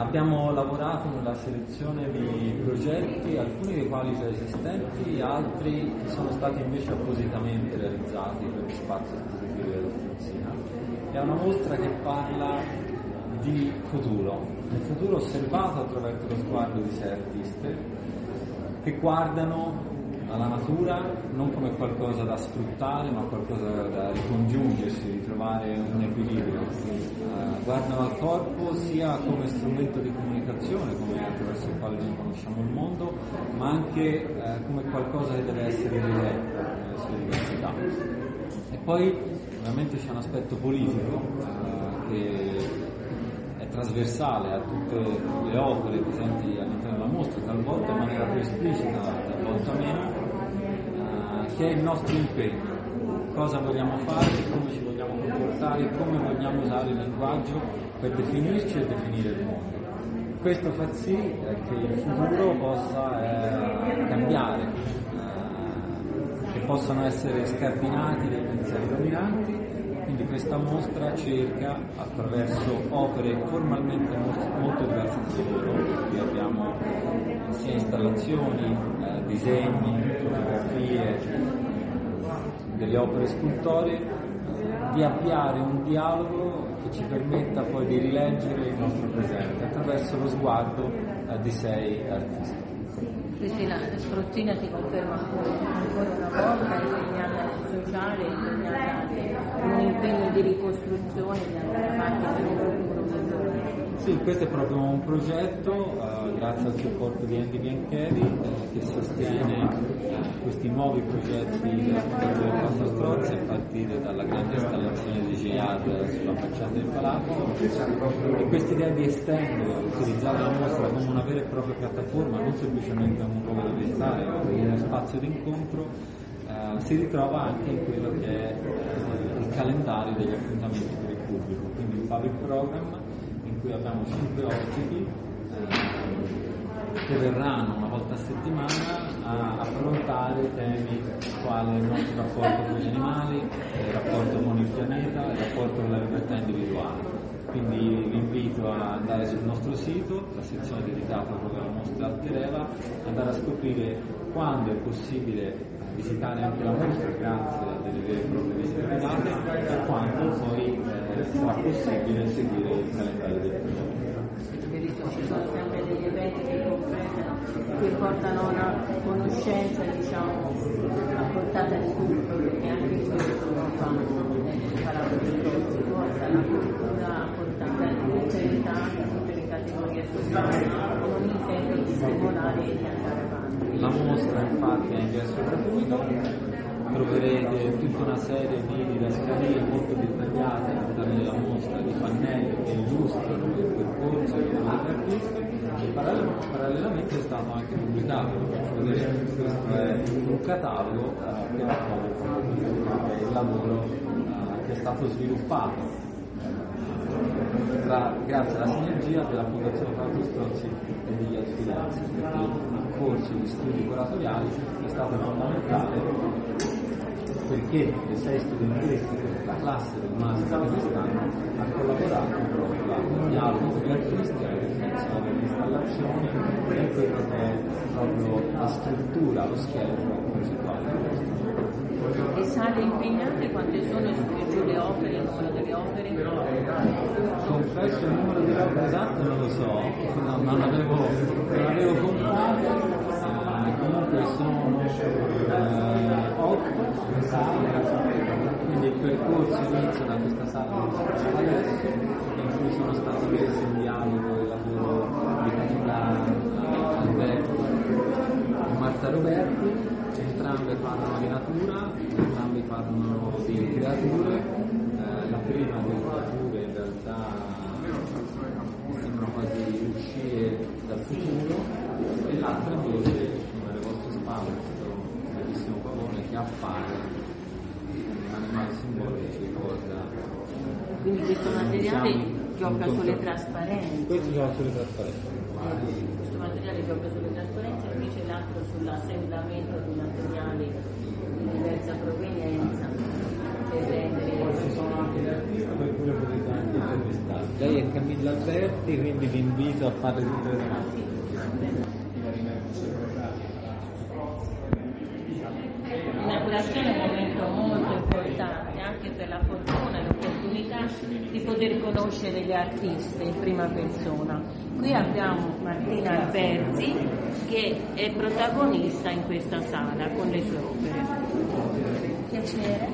Abbiamo lavorato nella selezione di progetti, alcuni dei quali già esistenti, altri che sono stati invece appositamente realizzati per lo spazio espositivo della Strozzina. È una mostra che parla di futuro, il futuro osservato attraverso lo sguardo di sei artiste che guardano alla natura non come qualcosa da sfruttare ma qualcosa da ricongiungersi, di trovare un equilibrio. Eh, guardano al corpo sia come strumento di comunicazione, come attraverso il quale noi conosciamo il mondo, ma anche eh, come qualcosa che deve essere diretto nelle sue diversità. E poi ovviamente c'è un aspetto politico eh, che è trasversale a tutte le opere presenti all'interno della mostra, talvolta in maniera più esplicita, talvolta meno, che è il nostro impegno. Cosa vogliamo fare, come ci vogliamo comportare, come vogliamo usare il linguaggio per definirci e definire il mondo. Questo fa sì eh, che il futuro possa eh, cambiare, eh, che possano essere scardinati dai pensieri dominanti questa mostra cerca, attraverso opere formalmente molto, diverse tra loro, qui abbiamo sia installazioni, eh, disegni, fotografie, delle opere scultoree, di avviare un dialogo che ci permetta poi di rileggere il nostro presente attraverso lo sguardo eh, di sei artisti. Cristina Strozzina si conferma ancora una volta impegnata nel sociale, impegnata in impegno di ricostruzione un futuro migliore. Sì, questo è proprio un progetto, eh, grazie al supporto di Andy Biancheri, eh, che sostiene eh, questi nuovi progetti Fondazione Costa Strozzi a partire dalla grande installazione di Giard sulla facciata del palazzo e questa idea di estendere, utilizzare la mostra come una vera e propria piattaforma, non semplicemente un luogo dove stare, ma uno spazio di incontro, eh, si ritrova anche in quello che è eh, calendario degli appuntamenti per il pubblico, quindi il public program in cui abbiamo cinque ospiti eh, che verranno una volta a settimana a affrontare temi quali il nostro rapporto con gli animali, il rapporto con il pianeta, il rapporto con la libertà individuale. Quindi vi invito a andare sul nostro sito, la sezione dedicata proprio alla mostra Altereva, andare a scoprire quando è possibile visitare anche la mostra grazie a delle vere e proprie visite e quando poi eh, sarà possibile seguire il calendario del progetto. Benissimo, ci sono sempre degli eventi che completano, che portano a una conoscenza diciamo a portata di tutto, perché anche questo non fa eh, parlato di Strozzi, porta la cultura, porta anche tutte le età, tutte le categorie sociali, con l'intento di stimolare e di andare avanti. La mostra infatti è in ingresso gratuito, troverete tutta una serie di didascalie molto dettagliate all'interno della mostra, di pannelli che illustrano il percorso e i lavori degli artisti Parallelamente è stato anche pubblicato, questo è un catalogo eh, che raccoglie il lavoro eh, che è stato sviluppato tra, grazie alla sinergia della Fondazione Franco Strozzi e degli Ausiliazi, corso di studi curatoriali è stato fondamentale perché le sei studentesse della classe del master di quest'anno ha collaborato proprio al dialogo gli artisti, delle installazioni e quello che è proprio la struttura, lo scheletro musicale e sale impegnate quante sono giù le opere, il numero delle opere? Confesso il numero delle opere esatto non lo so, no, non avevo, non contato comunque sono eh, 8 sale, quindi il percorso inizia da questa sala adesso, in cui sono stati messi in dialogo il lavoro di Camilla Alberto e Marta Roberti, entrambe parlano di natura, entrambi parlano di creature, eh, la prima di creature in realtà sembra quasi uscire dal futuro e l'altra invece spalle questo bellissimo pavone che appare un animale simbolico che ricorda quindi questo materiale gioca sulle trasparenze. Questo gioca sulle trasparenze. Eh, questo materiale gioca sulle trasparenze invece l'altro sull'assemblamento di materiali di diversa provenienza. Per rendere ci sono anche gli artisti per cui potete anche intervistare lei è Camilla Alberti quindi vi invito a fare tutte le l'inaugurazione è un momento molto importante anche per la e l'opportunità di poter conoscere gli artisti in prima persona. Qui abbiamo Martina Alberti che è protagonista in questa sala con le sue opere. Piacere,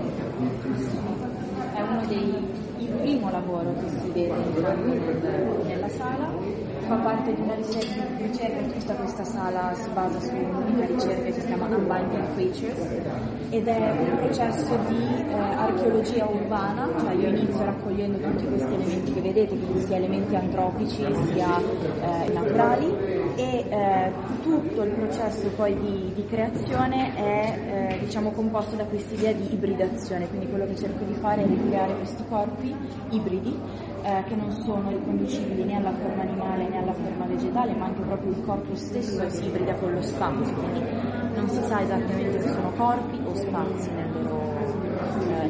è uno dei il primo lavoro che si vede nella sala fa parte di una ricerca, tutta questa sala si basa su una ricerca che si chiama Unbinding Creatures ed è un processo di eh, archeologia urbana, cioè io inizio raccogliendo tutti questi elementi che vedete, quindi sia elementi antropici sia eh, naturali e eh, tutto il processo poi di, di creazione è eh, diciamo, composto da quest'idea di ibridazione, quindi quello che cerco di fare è ricreare questi corpi ibridi eh, che non sono riconducibili né alla forma animale né alla forma vegetale, ma anche proprio il corpo stesso si ibrida con lo spazio, quindi non si sa esattamente se sono corpi o spazi nel loro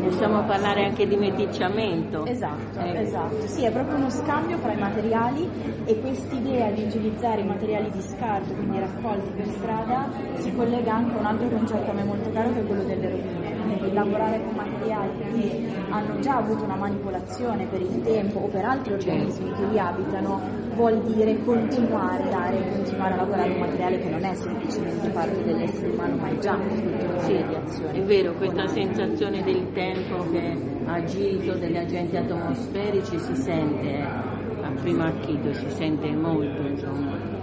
possiamo parlare anche di meticciamento. Esatto, eh. esatto. Sì, è proprio uno scambio fra i materiali e quest'idea di utilizzare i materiali di scarto, quindi raccolti per strada, si collega anche a un altro concetto a me molto caro che è quello delle rovine quindi lavorare con materiali che hanno già avuto una manipolazione per il tempo o per altri organismi che li abitano, vuol dire continuare a dare, continuare a lavorare con materiale che non è semplicemente parte dell'essere umano, ma è già frutto di azione. È vero, questa sensazione del tempo che ha agito, degli agenti atmosferici si sente, eh, a primo acchito si sente molto, insomma.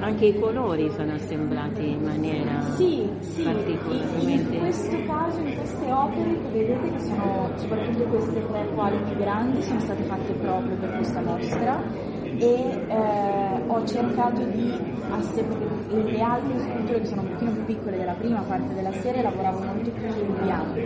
Anche i colori sono assemblati in maniera sì, sì. particolarmente. In questo caso, in queste opere che vedete, che sono soprattutto queste tre quali più grandi, sono state fatte proprio per questa mostra e eh, ho cercato di le altre sculture che sono un pochino più piccole della prima parte della serie lavoravo molto più sul bianco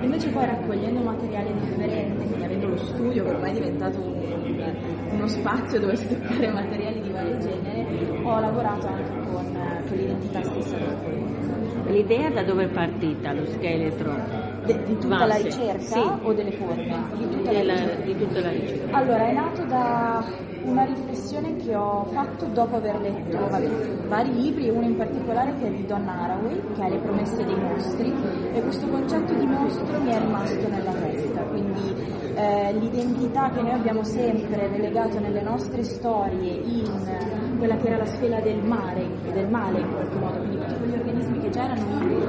invece poi raccogliendo materiali differenti quindi avendo lo studio che ormai è diventato un, uno spazio dove stoccare materiali di vario genere ho lavorato anche con, con l'identità stessa del colore l'idea da dove è partita lo scheletro De, di tutta la ricerca sì. o delle forme? Di tutta, Della, di tutta la ricerca. Allora, è nato da una riflessione che ho fatto dopo aver letto vabbè, vari libri, uno in particolare che è di Donna Haraway, che è Le promesse dei mostri, e questo concetto di mostro mi è rimasto nella testa, quindi eh, l'identità che noi abbiamo sempre relegato nelle nostre storie in quella che era la sfera del mare, del male in qualche modo, quindi tutti quegli organismi che già erano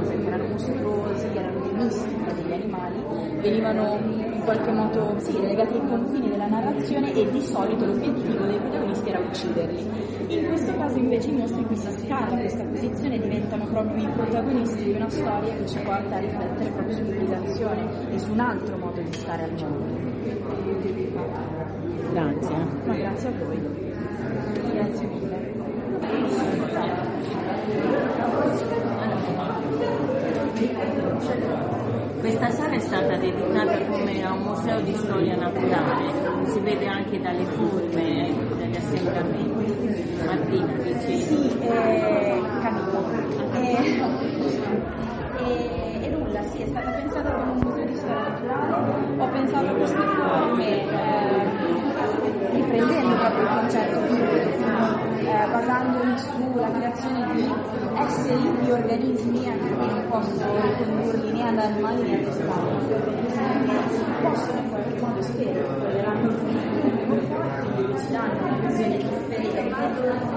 che erano mostruosi, erano dei mistici degli animali, venivano in qualche modo sì, relegati ai confini della narrazione e di solito l'obiettivo dei protagonisti era ucciderli. In questo caso invece i mostri qui si scala questa posizione e diventano proprio i protagonisti di una storia che ci porta a riflettere proprio sull'ibridazione e su un altro modo di stare al mondo. Grazie. Ma grazie a voi. Grazie mille. Questa sala è stata dedicata come a un museo di storia naturale, si vede anche dalle forme dagli assembramenti. Martina dice. Sì, eh, Camilla. Eh, e, e nulla, sì, è stata pensata come un museo di storia naturale. Ho pensato a queste forme eh, riprendendo proprio il concetto di eh, basando sulla creazione di esseri, di organismi, anche perché non posso ricondurli né ad animali né estati, gli organismi possono in qualche modo spero toleranno quindi ci danno una visione differente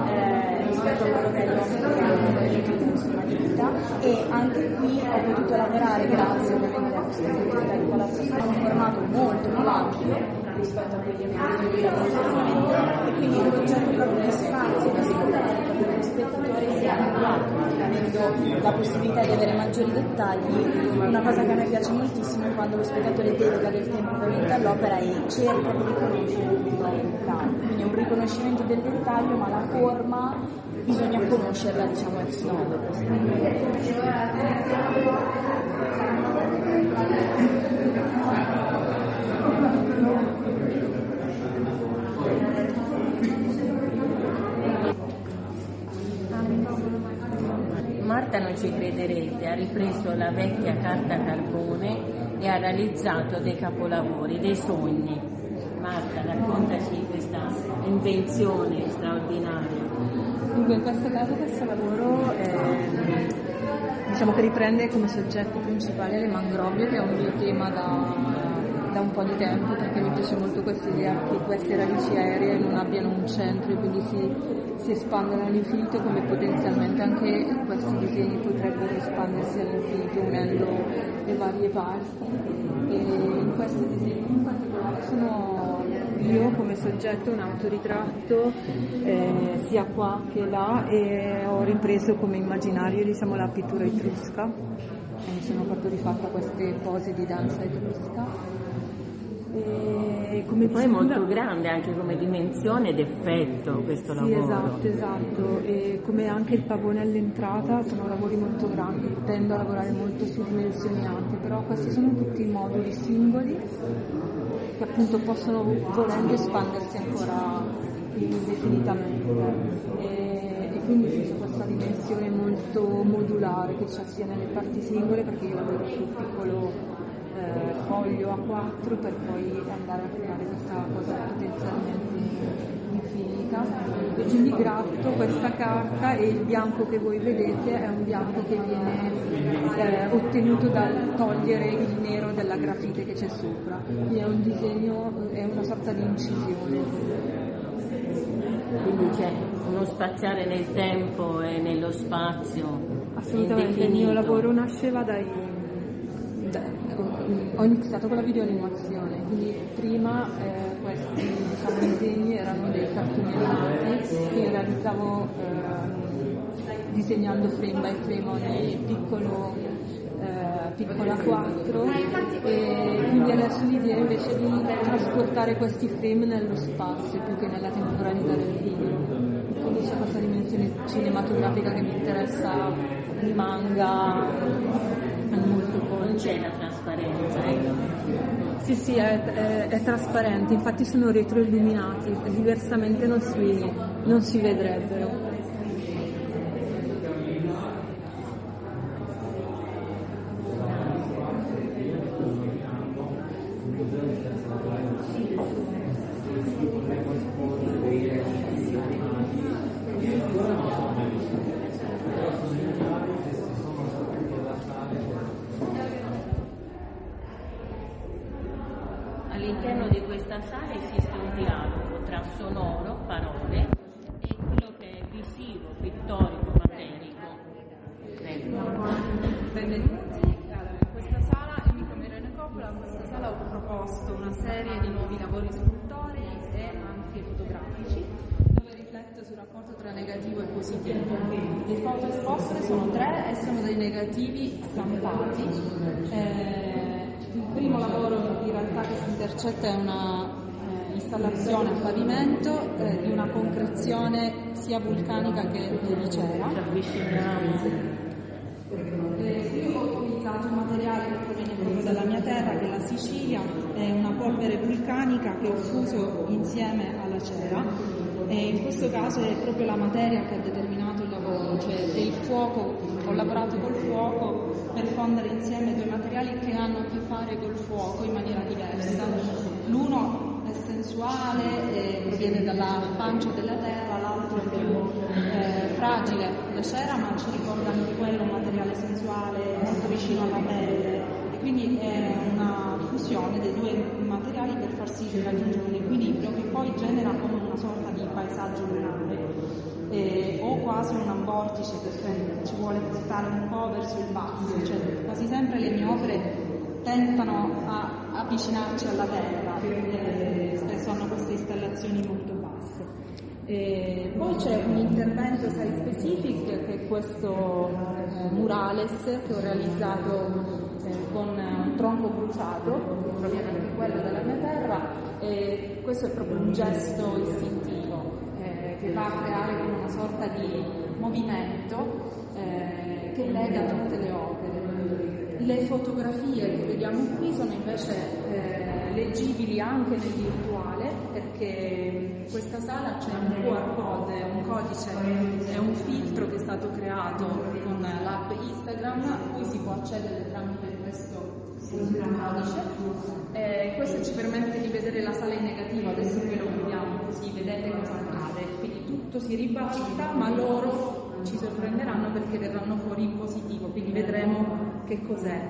eh, rispetto a quello che è il nostro sistema di vita e anche qui ho potuto lavorare grazie ovviamente a questa attività di Palazzo in un formato molto più ampio rispetto a quelli lavoro e quindi il concetto proprio di spazio che sicuramente per lo spettatore sia ampliato avendo la possibilità di avere maggiori dettagli. Una cosa che a me piace moltissimo è quando lo spettatore dedica del tempo ovviamente all'opera e cerca di riconoscere il dettaglio. Quindi è un riconoscimento del dettaglio ma la forma bisogna conoscerla diciamo ex novo Marta non ci crederete, ha ripreso la vecchia carta carbone e ha realizzato dei capolavori, dei sogni. Marta, raccontaci questa invenzione straordinaria. Dunque, in questo caso questo lavoro eh, diciamo che riprende come soggetto principale le mangrovie, che è un mio tema da, da un po' di tempo, perché mi piace molto questa idea che queste radici aeree non abbiano un centro e quindi si, si espandano all'infinito, come potenzialmente anche questi disegni potrebbero espandersi all'infinito unendo le varie parti. E in questi disegni in particolare sono io come soggetto un autoritratto eh, sia qua che là e ho ripreso come immaginario diciamo, la pittura etrusca mi sono proprio rifatta queste pose di danza etrusca. Come Poi è molto grande anche come dimensione ed effetto questo sì, lavoro. esatto, esatto. E come anche il pavone all'entrata sono lavori molto grandi, tendo a lavorare molto su dimensioni alte, però questi sono tutti moduli singoli che appunto possono volendo espandersi ancora indefinitamente. E, e quindi c'è questa dimensione molto modulare che c'è sia nelle parti singole perché io lavoro su un piccolo eh, foglio A4 per poi andare a creare questa cosa potenzialmente infinita e quindi gratto questa carta e il bianco che voi vedete è un bianco che viene eh, ottenuto dal togliere il nero della grafite che c'è sopra quindi è un disegno è una sorta di incisione Quindi c'è uno spaziare nel tempo e nello spazio. Assolutamente, il mio lavoro nasceva dai... ho iniziato con la videoanimazione, quindi prima eh, questi diciamo, disegni erano dei cartoni animati che realizzavo ehm, disegnando frame by frame ogni piccolo, eh, piccola 4 e quindi adesso l'idea è invece di trasportare questi frame nello spazio più che nella temporalità del film. Quindi c'è questa dimensione cinematografica che mi interessa il manga molto Non forte. c'è la trasparenza, ecco. Sì, sì, è, è- è trasparente, infatti sono retroilluminati, diversamente non si, non si vedrebbero. All'interno di questa sala esiste un dialogo tra sonoro, parole, e quello che è visivo, pittorico, materico. Prego. Benvenuti, allora, in questa sala, io mi chiamo Irene Coppola, in questa sala ho proposto una serie di nuovi lavori scultorei e anche fotografici dove rifletto sul rapporto tra negativo e positivo. Le foto esposte sono tre e sono dei negativi stampati. Eh, il primo lavoro in realtà che si intercetta è una eh, installazione a pavimento eh, di una concrezione sia vulcanica che di cera. Eh, io ho utilizzato un materiale che proviene proprio dalla mia terra, che è la Sicilia, è una polvere vulcanica che ho fuso insieme alla cera e in questo caso è proprio la materia che ha determinato il lavoro, cioè il fuoco, ho lavorato col fuoco per fondere insieme due materiali che hanno a che fare col fuoco in maniera diversa. L'uno è sensuale, e proviene dalla pancia della terra, l'altro è più eh, fragile, la cera, ma ci ricorda anche quello un materiale sensuale molto vicino alla pelle. E quindi è una fusione dei due materiali per far sì raggiungere un equilibrio che poi genera come una sorta di paesaggio lunare. Eh, o quasi un vortice che ci vuole portare un po' verso il basso, cioè quasi sempre le mie opere tentano a avvicinarci alla terra, eh, spesso hanno queste installazioni molto basse. E poi c'è un intervento site specific che è questo eh, murales che ho realizzato eh, con un tronco bruciato, proviene anche quello dalla mia terra, e questo è proprio un gesto istintivo che va a creare una sorta di movimento eh, che lega tutte le opere. Le fotografie che vediamo qui sono invece eh, leggibili anche nel virtuale perché in questa sala c'è un QR code, un codice, è un filtro che è stato creato con l'app Instagram a cui si può accedere tramite questo. Eh, questo ci permette di vedere la sala in negativo, adesso qui lo vediamo così vedete cosa accade. Quindi tutto si ribalta ma loro ci sorprenderanno perché verranno fuori in positivo, quindi vedremo che cos'è.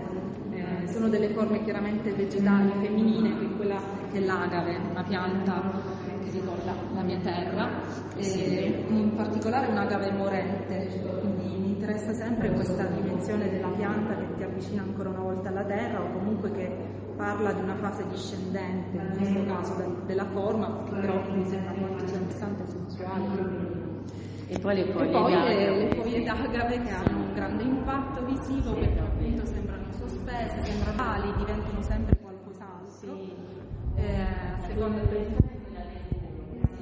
Eh, sono delle forme chiaramente vegetali femminine, che quella che è l'agave, una pianta che ricorda la mia terra, e in particolare un'agave morente, quindi mi interessa sempre questa dimensione della pianta che ti avvicina ancora una volta alla terra o comunque che parla di una fase discendente, in questo caso della forma, che però mi sembra molto interessante e sensuale. E poi le foglie e poi le, le foglie d'agave che hanno un grande impatto visivo perché appunto sembrano sospese, sembrano ali, diventano sempre qualcos'altro. Eh, a seconda del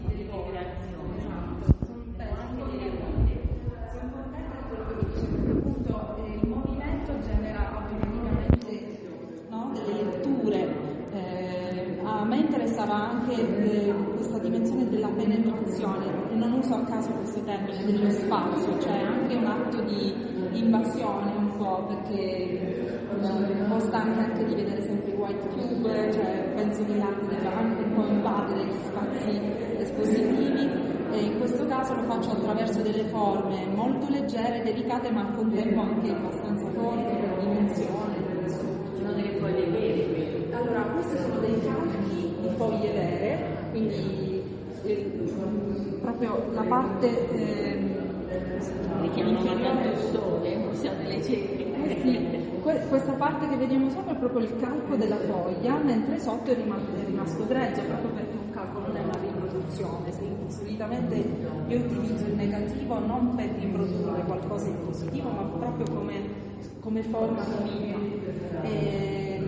delle vibrazioni. Esatto. Sono testi che sono contenta di quello che dice perché appunto eh, il movimento genera automaticamente no, delle letture. Eh, a me interessava anche eh, questa dimensione della penetrazione, e non uso a caso questo termine, dello spazio, cioè anche un atto di invasione un po', perché eh, un po' stanca anche di vedere sempre i white cube, cioè penso che l'arte debba anche un po' invadere gli spazi espositivi e in questo caso lo faccio attraverso delle forme molto leggere, delicate ma al contempo anche abbastanza forti per dimensione. Sono delle foglie vere. Allora, questi sono dei calchi di foglie vere, quindi eh, proprio la parte... ehm, Le chiamano guardando il sole, possiamo le eh ceneri. sì, que- questa parte che vediamo sopra è proprio il calco della foglia, mentre sotto è rimasto, è rimasto grezzo, proprio perché un calco non è una riproduzione. Solitamente io utilizzo il negativo non per riprodurre qualcosa di positivo, ma proprio come, come forma. E,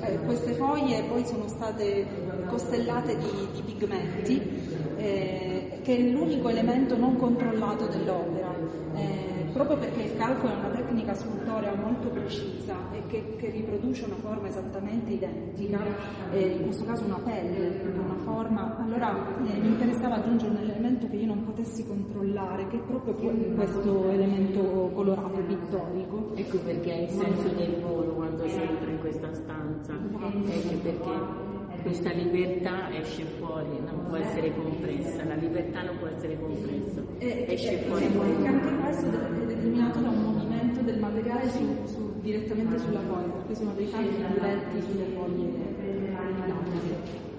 eh, queste foglie poi sono state costellate di, di pigmenti, eh, che è l'unico elemento non controllato dell'opera. Eh, proprio perché il calco è una tecnica scultorea molto precisa e che, che riproduce una forma esattamente identica, eh, in questo caso una pelle, una forma, allora eh, mi interessava aggiungere un elemento che io non potessi controllare, che è proprio que- questo elemento colorato pittorico. Ecco perché hai il senso del volo quando entro in questa stanza. Ecco perché questa libertà esce fuori, non può essere compressa, la libertà non può essere compressa, E, esce e- fuori. perché anche questo è determinato da un movimento del materiale su- su- direttamente sulla foglia, perché sono dei calchi diretti sulle foglie.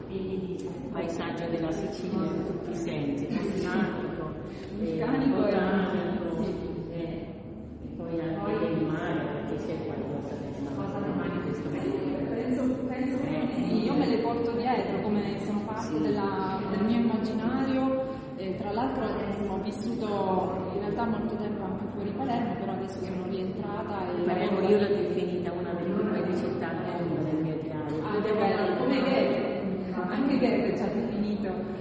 Il paesaggio della Sicilia in tutti i sensi, vulcanico, eh, Vulcanico e- botanico, eh, e poi anche del mare, perché c'è qualcosa del mare. Penso, penso che sì, io me le porto dietro come sono parte della- del mio immaginario. E tra l'altro ho vissuto in realtà molto tempo anche fuori Palermo, però adesso sono rientrata e Palermo io l'ho definita una delle più belle città al mondo nel mio teatro. anche bella, come Goethe, anche Goethe ci ha definito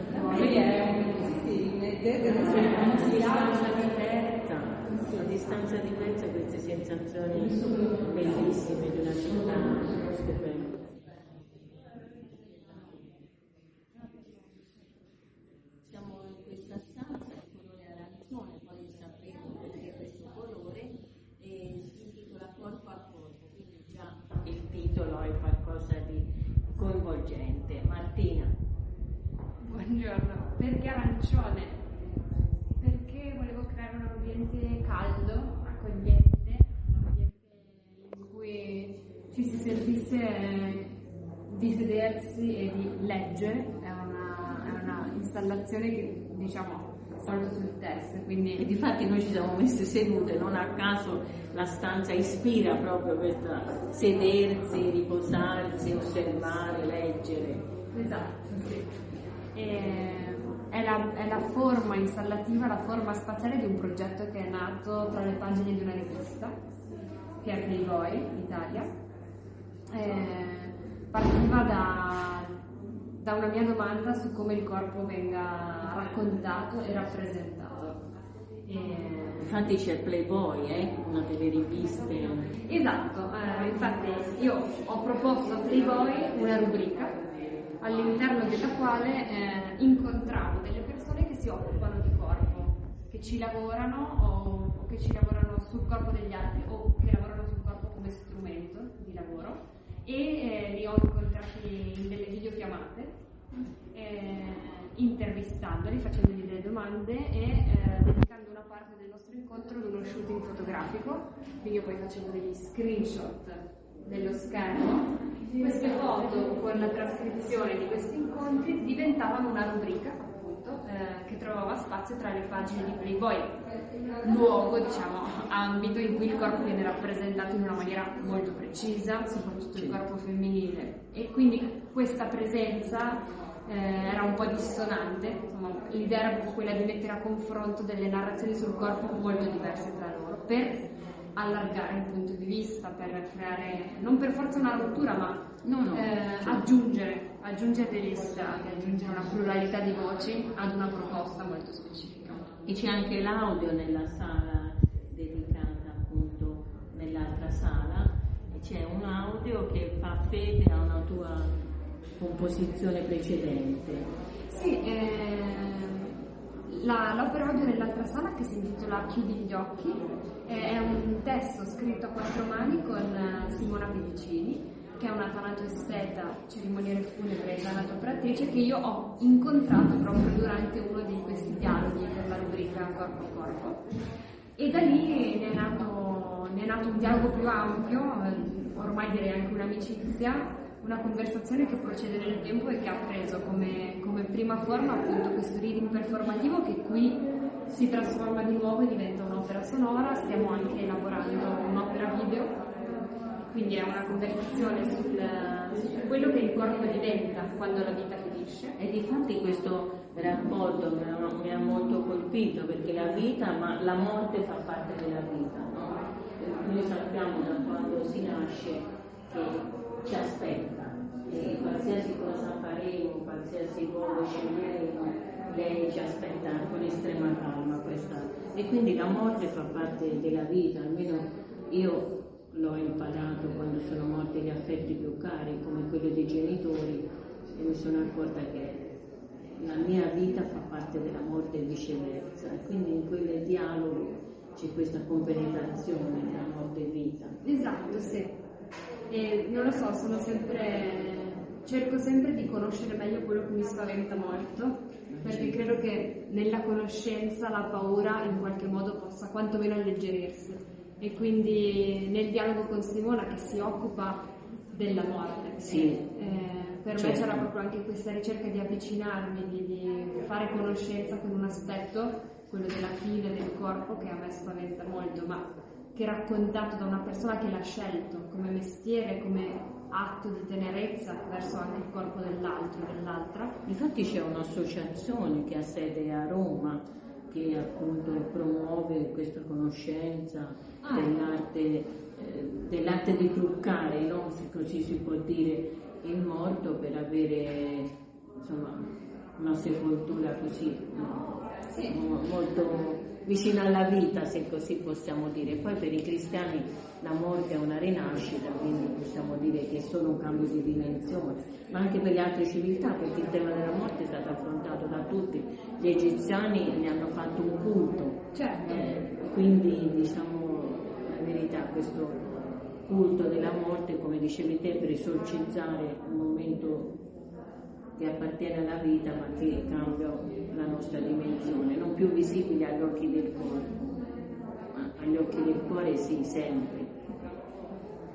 sensazioni bellissime di una città stupenda. Siamo in questa stanza, il colore arancione, poi sapremo perché questo colore e si intitola Corpo a Corpo, quindi già il titolo è qualcosa di coinvolgente. Martina. Buongiorno, perché arancione? Perché volevo creare un ambiente caldo, accogliente, un ambiente in cui sentisse di sedersi e di leggere, è una, è una installazione che diciamo molto sul testo, E quindi difatti noi ci siamo messe sedute, non a caso la stanza ispira proprio questa sedersi, riposarsi, osservare, leggere. Esatto, sì. E è, la, è la forma installativa, la forma spaziale di un progetto che è nato tra le pagine di una rivista, che è Playboy Italia. E partiva da, da una mia domanda su come il corpo venga raccontato e rappresentato. E- Infatti c'è Playboy, eh, una delle riviste. Esatto, eh, infatti io ho proposto a Playboy una rubrica all'interno della quale eh, incontravo delle persone che si occupano di corpo, che ci lavorano o, o che ci lavorano sul corpo degli altri o che lavorano sul corpo come strumento di lavoro e eh, li ho incontrati in delle videochiamate eh, intervistandoli, facendogli delle domande e eh, dedicando una parte del nostro incontro ad uno shooting fotografico, quindi io poi facevo degli screenshot dello schermo. Queste foto con la trascrizione di questi incontri diventavano una rubrica, eh, che trovava spazio tra le pagine di Playboy, luogo, diciamo, ambito in cui il corpo viene rappresentato in una maniera molto precisa, soprattutto il corpo femminile. E quindi questa presenza eh, era un po' dissonante, insomma, l'idea era proprio quella di mettere a confronto delle narrazioni sul corpo molto diverse tra loro, per allargare il punto di vista, per creare, non per forza una rottura, ma No, no, eh, certo. aggiungere, aggiungere degli strati, aggiungere una pluralità di voci ad una proposta molto specifica. E c'è anche l'audio nella sala dedicata appunto nell'altra sala e c'è un audio che fa fede a una tua composizione precedente. Sì, ehm, la- l'opera audio nell'altra sala che si intitola Chiudi gli occhi eh, è un testo scritto a quattro mani con eh, Simona Pedicini che è una tanatoesteta, cerimoniere funebre e tanatoprattrice che io ho incontrato proprio durante uno di questi dialoghi per la rubrica Corpo a Corpo. E da lì ne è nato, ne è nato un dialogo più ampio, eh, ormai direi anche un'amicizia, una conversazione che procede nel tempo e che ha preso come, come prima forma appunto questo reading performativo che qui si trasforma di nuovo e diventa un'opera sonora, stiamo anche elaborando un'opera video, quindi è una conversazione sul, su quello che il corpo diventa quando la vita finisce. E difatti questo rapporto mi ha, molto colpito perché la vita, ma la morte fa parte della vita. no? Noi sappiamo da quando si nasce che ci aspetta e qualsiasi cosa faremo, qualsiasi luogo sceglieremo, lei ci aspetta con estrema calma questa. E quindi la morte fa parte della vita, almeno io l'ho imparato quando sono morti gli affetti più cari come quello dei genitori e mi sono accorta che la mia vita fa parte della morte e viceversa e quindi in quel dialogo c'è questa compenetrazione tra morte e vita. Esatto, sì. E non lo so, sono sempre. cerco sempre di conoscere meglio quello che mi spaventa molto, perché credo che nella conoscenza la paura in qualche modo possa quantomeno alleggerirsi. E quindi nel dialogo con Simona che si occupa della morte. Sì. eh, per me Certo. c'era proprio anche questa ricerca di avvicinarmi, di, di fare conoscenza con un aspetto, quello della fine del corpo, che a me spaventa molto, ma che raccontato da una persona che l'ha scelto come mestiere, come atto di tenerezza verso anche il corpo dell'altro, dell'altra. Infatti c'è un'associazione che ha sede a Roma che appunto promuove questa conoscenza Ah. dell'arte, eh, dell'arte di truccare, no? se così si può dire, il morto per avere insomma, una sepoltura così no? Sì. mo- molto vicino alla vita, se così possiamo dire. Poi per i cristiani la morte è una rinascita, quindi possiamo dire che è solo un cambio di dimensione, ma anche per le altre civiltà, perché il tema della morte è stato affrontato da tutti. Gli egiziani ne hanno fatto un culto, Certo. eh, quindi diciamo la verità, questo culto della morte, come dicevi te, per esorcizzare un momento che appartiene alla vita ma che cambia la nostra dimensione, non più visibile agli occhi del corpo, ma agli occhi del cuore sì, sempre.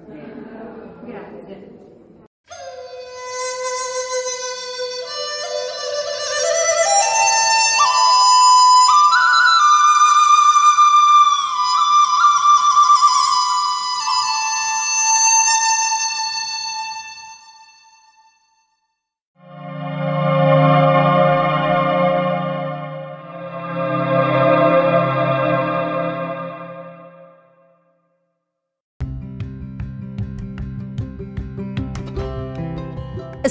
Eh, Grazie.